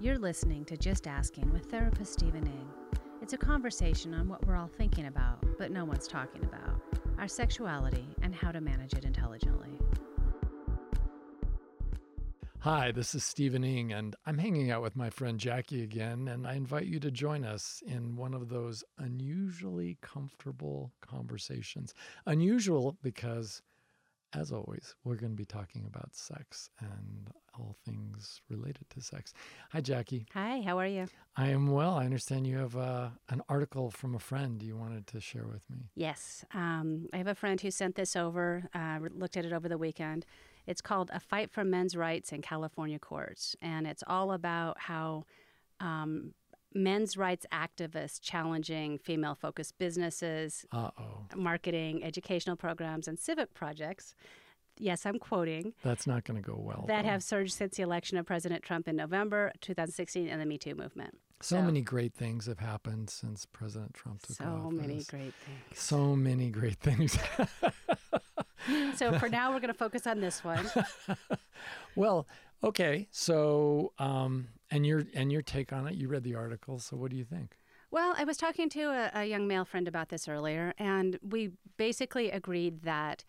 You're listening to Just Asking with therapist Steven Ing. It's a conversation on what we're all thinking about, but no one's talking about our sexuality and how to manage it intelligently. Hi, this is Steven Ing, and I'm hanging out with my friend Jackie again, and I invite you to join us in one of those unusually comfortable conversations. Unusual because as always, we're going to be talking about sex and all things related to sex. Hi, Jackie. Hi, how are you? I am well. I understand you have uh, an article from a friend you wanted to share with me. Yes. Um, I have a friend who sent this over, uh, looked at it over the weekend. It's called A Fight for Men's Rights in California Courts. And it's all about how um, men's rights activists challenging female focused businesses, Uh-oh. marketing, educational programs, and civic projects. Yes, I'm quoting. That's not going to go well. That though. have surged since the election of President Trump in November 2016 and the Me Too movement. So, many great things have happened since President Trump took So office. many great things. So many great things. So for now, we're going to focus on this one. well, okay. So, um, and your and your take on it. You read the article. So, what do you think? Well, I was talking to a, a young male friend about this earlier, and we basically agreed that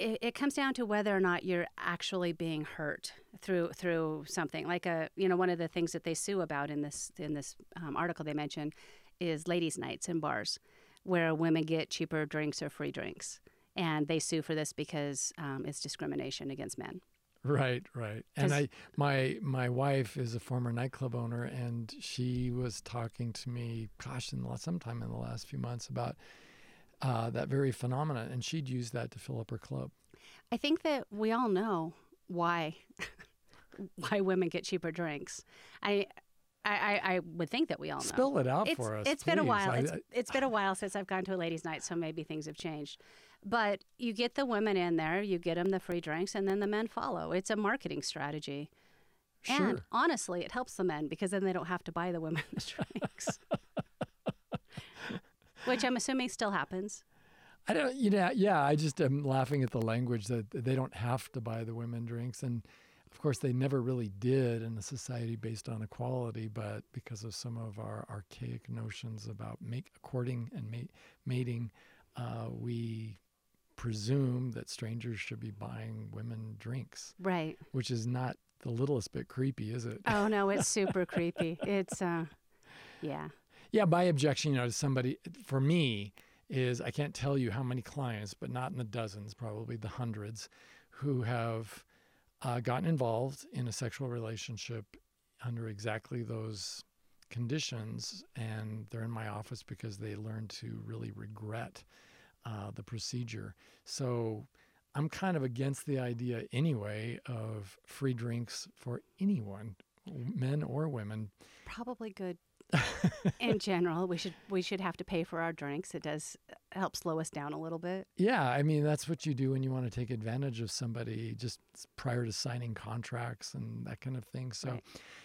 it, it comes down to whether or not you're actually being hurt through through something like a you know one of the things that they sue about in this in this um, article they mention is ladies' nights in bars where women get cheaper drinks or free drinks, and they sue for this because um, it's discrimination against men. Right, right. And I my my wife is a former nightclub owner and she was talking to me gosh in the last, sometime in the last few months about uh, that very phenomenon and she'd use that to fill up her club. I think that we all know why why women get cheaper drinks. I. I, I, would think that we all know. Spill it out it's, for us, It's been a while. I- it's, it's been a while since I've gone to a ladies' night, so maybe things have changed. But you get the women in there, you get them the free drinks, and then the men follow. It's a marketing strategy. And honestly, it helps the men because then they don't have to buy the women the drinks. Which I'm assuming still happens. I don't, you know, yeah, I just am laughing at the language that they don't have to buy the women drinks. And of course, they never really did in a society based on equality, but because of some of our archaic notions about make, courting and ma- mating, uh, we presume that strangers should be buying women drinks, Right. which is not the littlest bit creepy, is it? Oh, no, it's super creepy. It's, uh, yeah. Yeah, my objection, you know, to somebody for me is I can't tell you how many clients, but not in the dozens, probably the hundreds, who have uh, gotten involved in a sexual relationship under exactly those conditions, and they're in my office because they learned to really regret uh, the procedure. So. I'm kind of against the idea anyway of free drinks for anyone, men or women. Probably good in general. We should we should have to pay for our drinks. It does help slow us down a little bit. Yeah, I mean that's what you do when you want to take advantage of somebody just prior to signing contracts and that kind of thing. So, Right.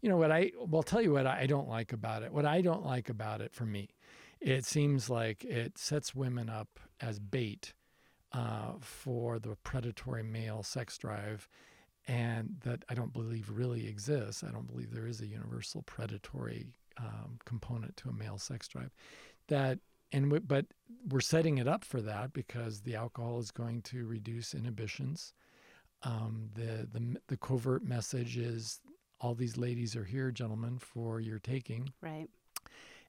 you know what I well tell you what I don't like about it. What I don't like about it for me, it seems like it sets women up as bait uh, for the predatory male sex drive. And that I don't believe really exists. I don't believe there is a universal predatory um, component to a male sex drive. That and we, but we're setting it up for that because the alcohol is going to reduce inhibitions. Um, the the the covert message is all these ladies are here, gentlemen, for your taking. Right.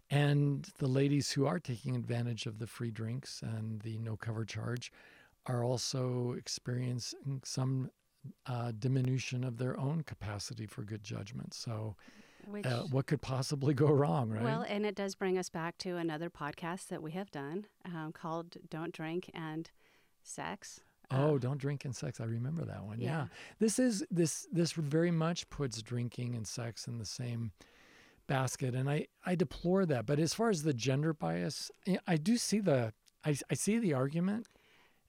And the ladies who are taking advantage of the free drinks and the no cover charge are also experiencing some uh, diminution of their own capacity for good judgment. So, Which uh, what could possibly go wrong, right? well, and it does bring us back to another podcast that we have done um, called "Don't Drink and Sex." Oh, don't drink and sex. I remember that one. Yeah. Yeah. This is this this very much puts drinking and sex in the same basket and I I deplore that. But as far as the gender bias, I- I do see the I, I see the argument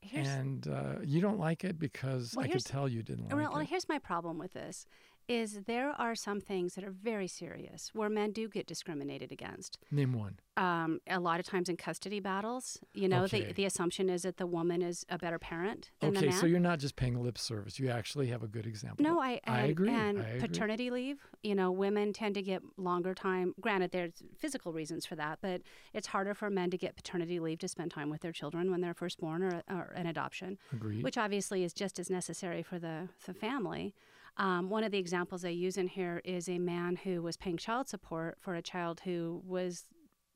Here's, and uh, you don't like it because Well, I could tell you didn't like well, it. here's my problem with this. Is there are some things that are very serious where men do get discriminated against. Name one. Um, a lot of times in custody battles, you know, Okay. the, the assumption is that the woman is a better parent than the Okay, so you're not just paying lip service. You actually have a good example. No, I, I and, agree, And I agree. paternity leave, you know, women tend to get longer time. Granted, there's physical reasons for that, but it's harder for men to get paternity leave to spend time with their children when they're first born or, or an adoption, Agreed. which obviously is just as necessary for the, the family. Um, one of the examples I use in here is a man who was paying child support for a child who was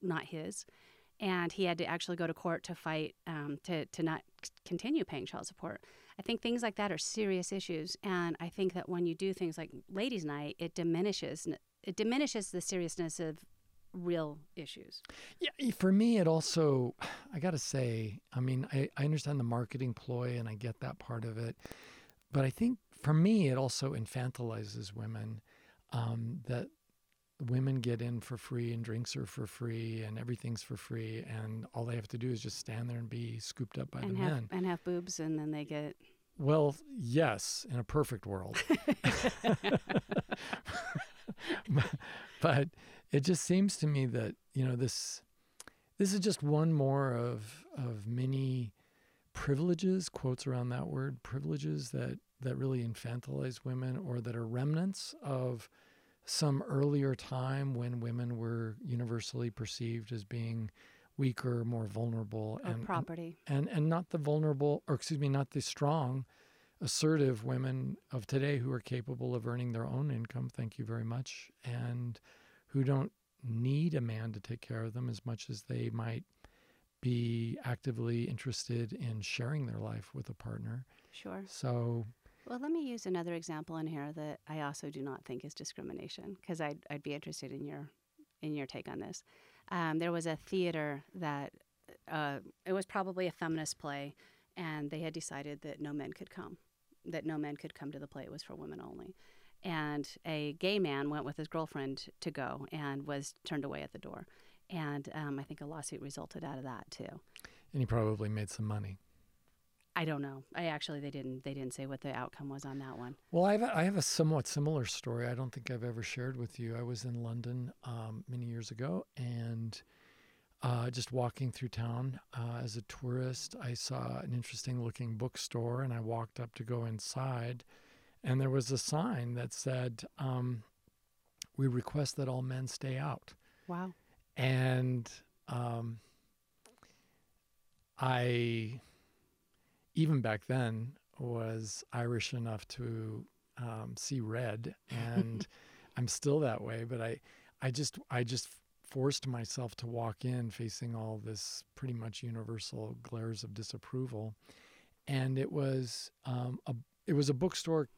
not his. And he had to actually go to court to fight um, to, to not continue paying child support. I think things like that are serious issues, and I think that when you do things like ladies' night, it diminishes it diminishes the seriousness of real issues. Yeah, for me, it also, I got to say, I mean, I, I understand the marketing ploy and I get that part of it. But I think for me, it also infantilizes women um, that women get in for free and drinks are for free and everything's for free. And all they have to do is just stand there and be scooped up by and the have men. and have boobs, and then they get Well, yes, in a perfect world. but it just seems to me that, you know, this this is just one more of of many privileges, quotes around that word, privileges that that really infantilize women or that are remnants of some earlier time when women were universally perceived as being weaker, more vulnerable or and, and property. and and not the vulnerable or excuse me not the strong assertive women of today who are capable of earning their own income thank you very much and who don't need a man to take care of them as much as they might be actively interested in sharing their life with a partner Sure. so Well, let me use another example in here that I also do not think is discrimination because I'd, I'd be interested in your in your take on this. Um, there was a theater that uh, it was probably a feminist play, and they had decided that no men could come, that no men could come to the play. It was for women only. And a gay man went with his girlfriend to go and was turned away at the door. And um, I think a lawsuit resulted out of that too. and he probably made some money I don't know. I actually they didn't they didn't say what the outcome was on that one. Well, I have, a, I have a somewhat similar story. I don't think I've ever shared with you. I was in London um, many years ago and uh, just walking through town uh, as a tourist. I saw an interesting looking bookstore and I walked up to go inside. And there was a sign that said, um, We request that all men stay out. Wow. And um, I, even back then, was Irish enough to um, see red, and I'm still that way. But I, I just, I just forced myself to walk in facing all this pretty much universal glares of disapproval, and it was um, a, it was a bookstore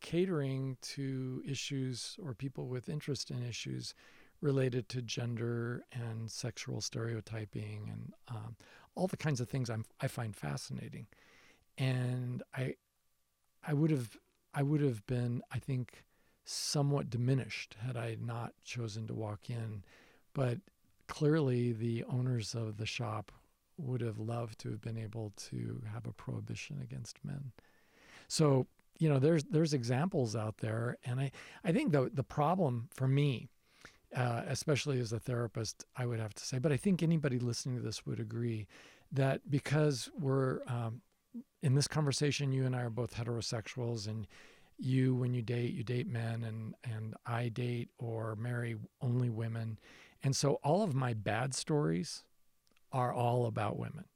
catering to issues or people with interest in issues related to gender and sexual stereotyping and um, all the kinds of things I'm, I find fascinating. And I, I would have, I would have been, I think, somewhat diminished had I not chosen to walk in. But clearly, the owners of the shop would have loved to have been able to have a prohibition against men. So you know, there's there's examples out there, and I I think the the problem for me uh, especially as a therapist, I would have to say, but I think anybody listening to this would agree that because we're um, in this conversation, you and I are both heterosexuals, and you, when you date, you date men, and and I date or marry only women, and so all of my bad stories are all about women.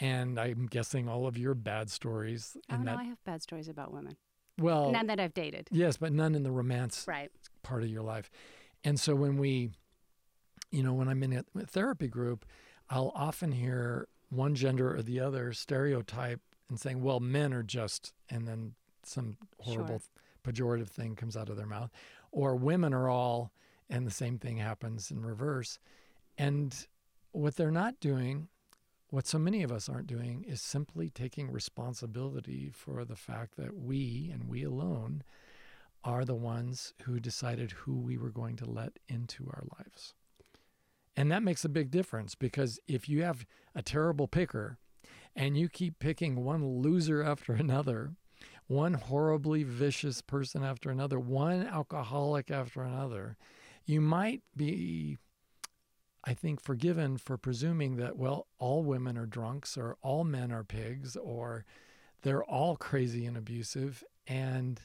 And I'm guessing all of your bad stories Oh no, that I have bad stories about women. well None that I've dated. yes, but none in the romance Right. part of your life. And so when we, you know, when I'm in a therapy group, I'll often hear one gender or the other stereotype and saying, well, men are just, and then some horrible pejorative thing comes out of their mouth, or women are all, and the same thing happens in reverse. And what they're not doing, what so many of us aren't doing, is simply taking responsibility for the fact that we and we alone are the ones who decided who we were going to let into our lives. And that makes a big difference because if you have a terrible picker and you keep picking one loser after another, one horribly vicious person after another, one alcoholic after another, you might be, I think, forgiven for presuming that, well, all women are drunks or all men are pigs or they're all crazy and abusive. And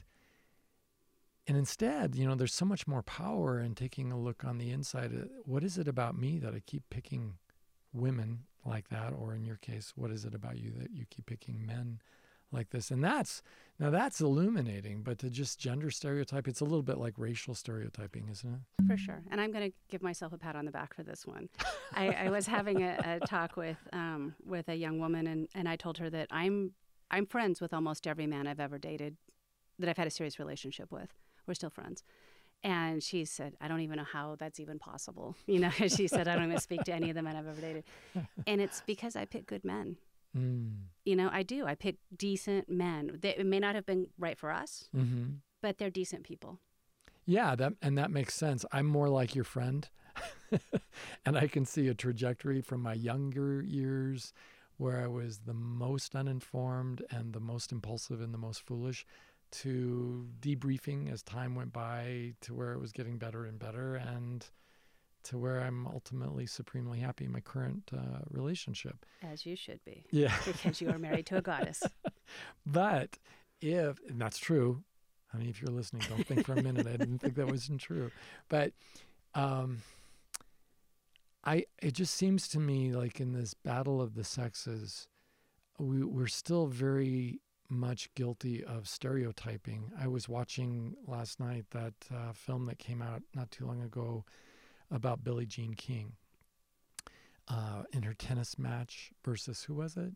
and instead, you know, there's so much more power in taking a look on the inside. What is it about me that I keep picking women like that? Or in your case, what is it about you that you keep picking men like this? And that's now that's illuminating, but to just gender stereotype, it's a little bit like racial stereotyping, isn't it? For sure. And I'm going to give myself a pat on the back for this one. I, I, was having a, a talk with um, with a young woman, and, and I told her that I'm I'm friends with almost every man I've ever dated that I've had a serious relationship with. We're still friends. And she said, I don't even know how that's even possible. You know, she said, I don't even speak to any of the men I've ever dated. And it's because I pick good men. Mm. You know, I do. I pick decent men. They, it may not have been right for us, mm-hmm. but they're decent people. Yeah, that and that makes sense. I'm more like your friend, and I can see a trajectory from my younger years where I was the most uninformed and the most impulsive and the most foolish to debriefing as time went by to where it was getting better and better and to where I'm ultimately supremely happy in my current uh, relationship. As you should be. Yeah. because you are married to a goddess. but if, and that's true, I mean, if you're listening, don't think for a minute I didn't think that wasn't true. But um, I, it just seems to me like in this battle of the sexes, we, we're still very much guilty of stereotyping. I was watching last night that uh, film that came out not too long ago about Billie Jean King uh, in her tennis match versus who was it?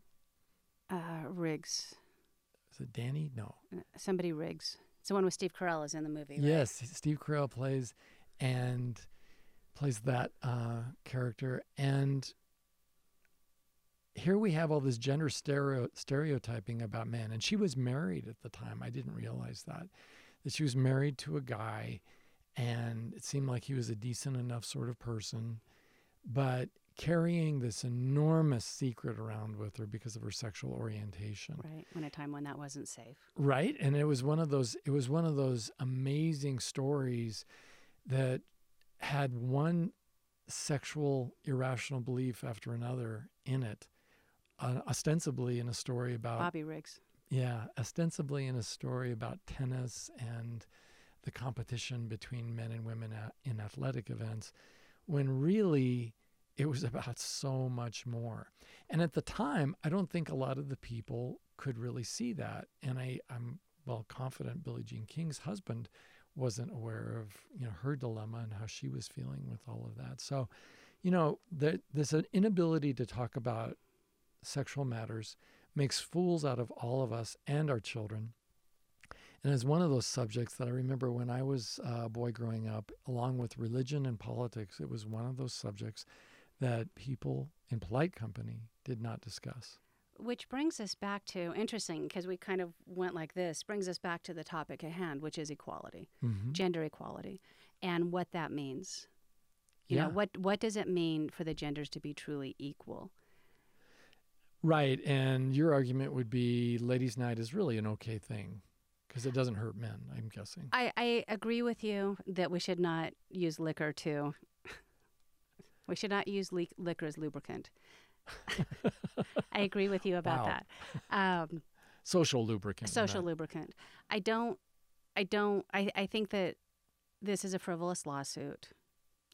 Uh, Riggs. Is it Danny? No. Uh, somebody Riggs. It's the one with Steve Carell is in the movie. Right? Yes, Steve Carell plays and plays that uh, character and here we have all this gender stereo, stereotyping about men. And she was married at the time. I didn't realize that. That she was married to a guy, and it seemed like he was a decent enough sort of person, but carrying this enormous secret around with her because of her sexual orientation. Right. When a time when that wasn't safe. Right. And it was one of those it was one of those amazing stories that had one sexual irrational belief after another in it uh, ostensibly in a story about Bobby Riggs. Yeah, ostensibly in a story about tennis and the competition between men and women at, in athletic events, when really it was about so much more. And at the time, I don't think a lot of the people could really see that. And I, I'm well confident Billie Jean King's husband wasn't aware of you know her dilemma and how she was feeling with all of that. So, you know, there, there's an inability to talk about sexual matters makes fools out of all of us and our children. And is one of those subjects that I remember when I was a boy growing up, along with religion and politics, it was one of those subjects that people in polite company did not discuss. Which brings us back to interesting because we kind of went like this, brings us back to the topic at hand, which is equality, mm-hmm. gender equality, and what that means. You yeah. know, what what does it mean for the genders to be truly equal? Right. And your argument would be ladies' night is really an okay thing because it doesn't hurt men, I'm guessing. I, I agree with you that we should not use liquor to, we should not use li- liquor as lubricant. I agree with you about wow. that. Um, social lubricant. Social lubricant. I don't, I don't, I, I think that this is a frivolous lawsuit.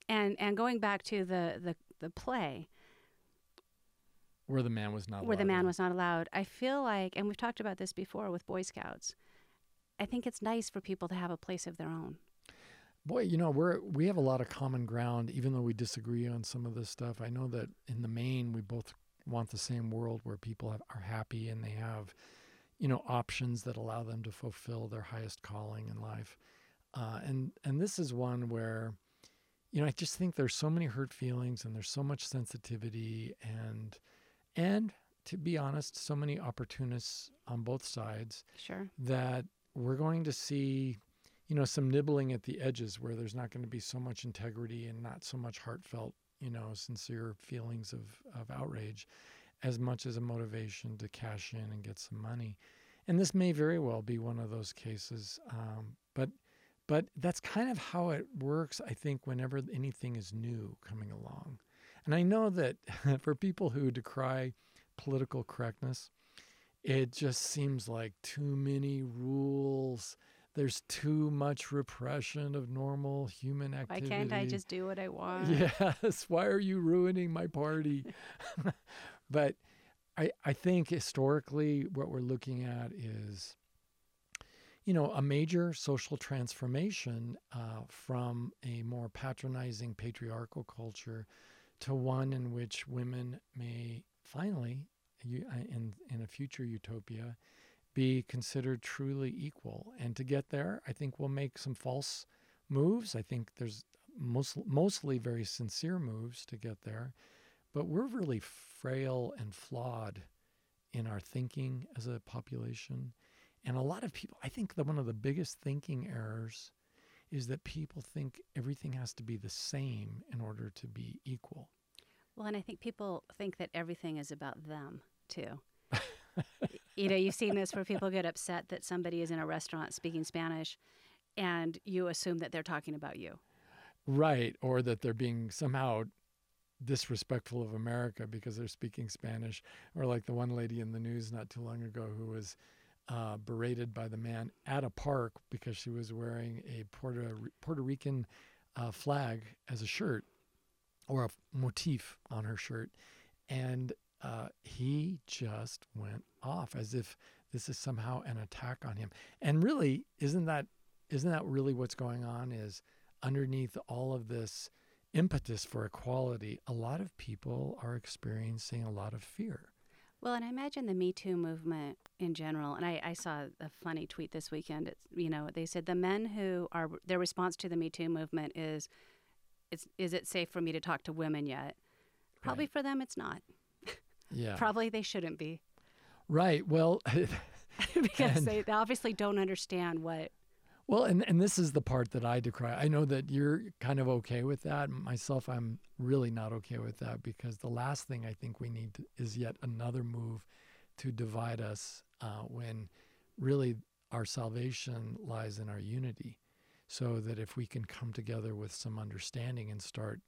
And, and going back to the, the, the play, where the man was not allowed. where the man was not allowed. I feel like, and we've talked about this before with Boy Scouts. I think it's nice for people to have a place of their own. Boy, you know, we're we have a lot of common ground, even though we disagree on some of this stuff. I know that in the main, we both want the same world where people have, are happy and they have, you know, options that allow them to fulfill their highest calling in life. Uh, and and this is one where, you know, I just think there's so many hurt feelings and there's so much sensitivity and and to be honest, so many opportunists on both sides. Sure. That we're going to see, you know, some nibbling at the edges where there's not going to be so much integrity and not so much heartfelt, you know, sincere feelings of, of outrage as much as a motivation to cash in and get some money. and this may very well be one of those cases. Um, but but that's kind of how it works. I think whenever anything is new coming along, and I know that for people who decry political correctness, it just seems like too many rules. There's too much repression of normal human activity. Why can't I just do what I want? Yes. Why are you ruining my party? but I, I think historically, what we're looking at is, you know, a major social transformation uh, from a more patronizing patriarchal culture to one in which women may finally uh, in in a future utopia be considered truly equal. And to get there, I think we'll make some false moves. I think there's most, mostly very sincere moves to get there, but we're really frail and flawed in our thinking as a population. And a lot of people, I think that one of the biggest thinking errors is that people think everything has to be the same in order to be equal. Well, and I think people think that everything is about them too. you know, you've seen this where people get upset that somebody is in a restaurant speaking Spanish and you assume that they're talking about you. Right. Or that they're being somehow disrespectful of America because they're speaking Spanish. Or like the one lady in the news not too long ago who was uh, berated by the man at a park because she was wearing a Puerto, Puerto Rican uh, flag as a shirt or a motif on her shirt. And uh, he just went off as if this is somehow an attack on him. And really, isn't that isn't that really what's going on? Is underneath all of this impetus for equality, a lot of people are experiencing a lot of fear. Well, and I imagine the Me Too movement in general, and I, I, saw a funny tweet this weekend. It's, you know, they said the men who are their response to the Me Too movement is, is, is it safe for me to talk to women yet? Probably right. for them, it's not. Yeah. Probably they shouldn't be. Right. Well, because and, they obviously don't understand what. Well, and, and this is the part that I decry. I know that you're kind of okay with that. Myself, I'm really not okay with that because the last thing I think we need to, is yet another move to divide us uh, when really our salvation lies in our unity. So that if we can come together with some understanding and start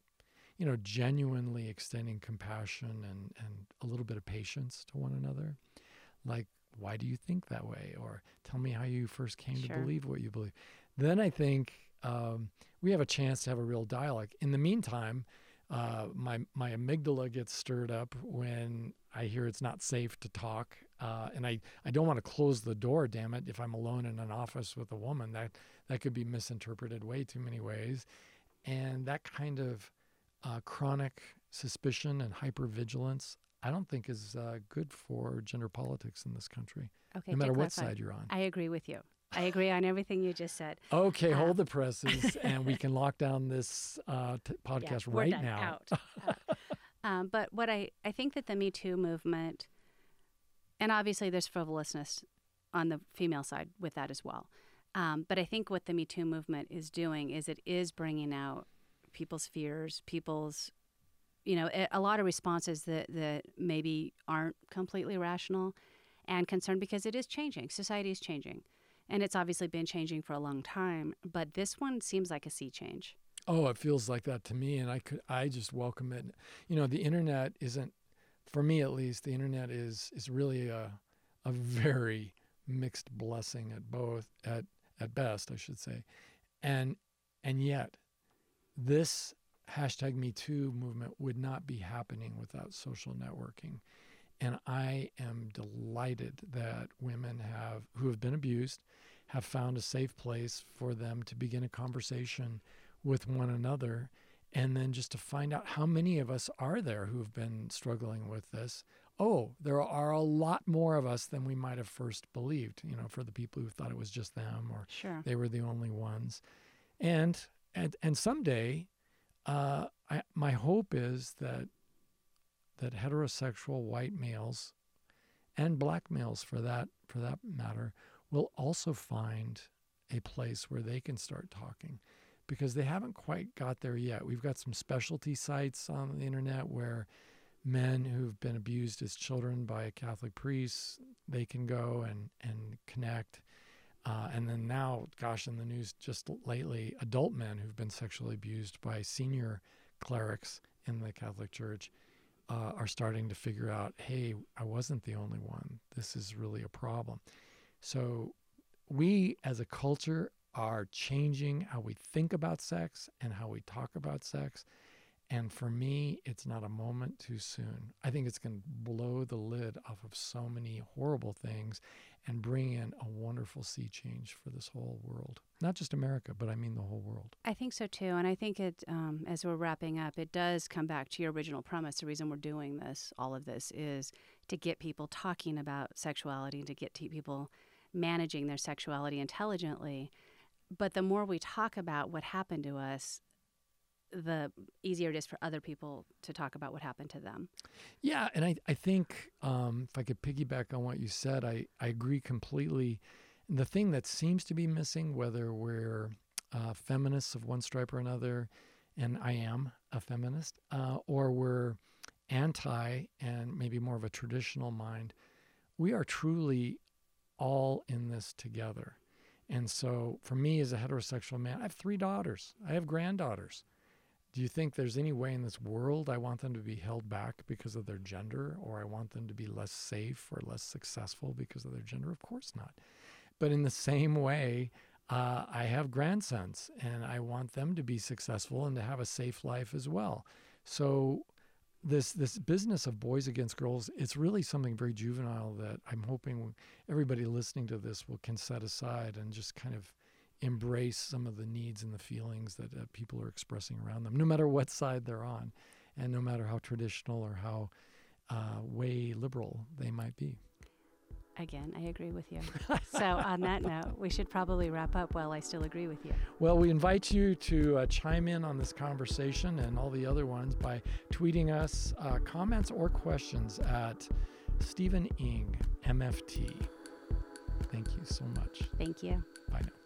you know, genuinely extending compassion and, and a little bit of patience to one another. Like, why do you think that way? Or tell me how you first came sure. to believe what you believe. Then I think um, we have a chance to have a real dialogue. In the meantime, uh, my my amygdala gets stirred up when I hear it's not safe to talk, uh, and I, I don't want to close the door. Damn it! If I'm alone in an office with a woman, that that could be misinterpreted way too many ways, and that kind of uh, chronic suspicion and hypervigilance, I don't think is uh, good for gender politics in this country. Okay, no matter what side you're on. I agree with you. I agree on everything you just said. Okay, um, hold the presses, and we can lock down this uh, t- podcast yeah, right done, now. um, but what I, I think that the Me Too movement, and obviously there's frivolousness on the female side with that as well. Um, but I think what the Me Too movement is doing is it is bringing out people's fears, people's, you know, a lot of responses that, that maybe aren't completely rational and concerned because it is changing. Society is changing. And it's obviously been changing for a long time, but this one seems like a sea change. Oh, it feels like that to me, and I could I just welcome it. You know, the internet isn't, for me at least, the internet is is really a a very mixed blessing at both at at best, I should say, and and yet this hashtag Me Too movement would not be happening without social networking. And I am delighted that women have who have been abused have found a safe place for them to begin a conversation with one another and then just to find out how many of us are there who have been struggling with this. Oh, there are a lot more of us than we might have first believed, you know, for the people who thought it was just them or sure. they were the only ones. And and and someday, uh, I, my hope is that that heterosexual white males and black males, for that for that matter, will also find a place where they can start talking, because they haven't quite got there yet. We've got some specialty sites on the internet where men who've been abused as children by a Catholic priest, they can go and, and connect. Uh, and then now, gosh, in the news just lately, adult men who've been sexually abused by senior clerics in the Catholic Church uh, are starting to figure out hey, I wasn't the only one. This is really a problem. So, we as a culture are changing how we think about sex and how we talk about sex. And for me, it's not a moment too soon. I think it's going to blow the lid off of so many horrible things and bring in a wonderful sea change for this whole world. Not just America, but I mean the whole world. I think so too. And I think it, um, as we're wrapping up, it does come back to your original premise. The reason we're doing this, all of this, is to get people talking about sexuality and to get people managing their sexuality intelligently. But the more we talk about what happened to us, the easier it is for other people to talk about what happened to them. Yeah, and I, I think um, if I could piggyback on what you said, I, I agree completely. And the thing that seems to be missing, whether we're uh, feminists of one stripe or another, and I am a feminist, uh, or we're anti and maybe more of a traditional mind, we are truly all in this together. And so, for me as a heterosexual man, I have three daughters, I have granddaughters. Do you think there's any way in this world I want them to be held back because of their gender, or I want them to be less safe or less successful because of their gender? Of course not. But in the same way, uh, I have grandsons and I want them to be successful and to have a safe life as well. So, this this business of boys against girls it's really something very juvenile that i'm hoping everybody listening to this will can set aside and just kind of embrace some of the needs and the feelings that uh, people are expressing around them, no matter what side they're on, and no matter how traditional or how uh, way liberal they might be. Again, I agree with you. so, on that note, we should probably wrap up while I still agree with you. Well, we invite you to uh, chime in on this conversation and all the other ones by tweeting us uh, comments or questions at Steven Ing, MFT. Thank you so much. Thank you. Bye now.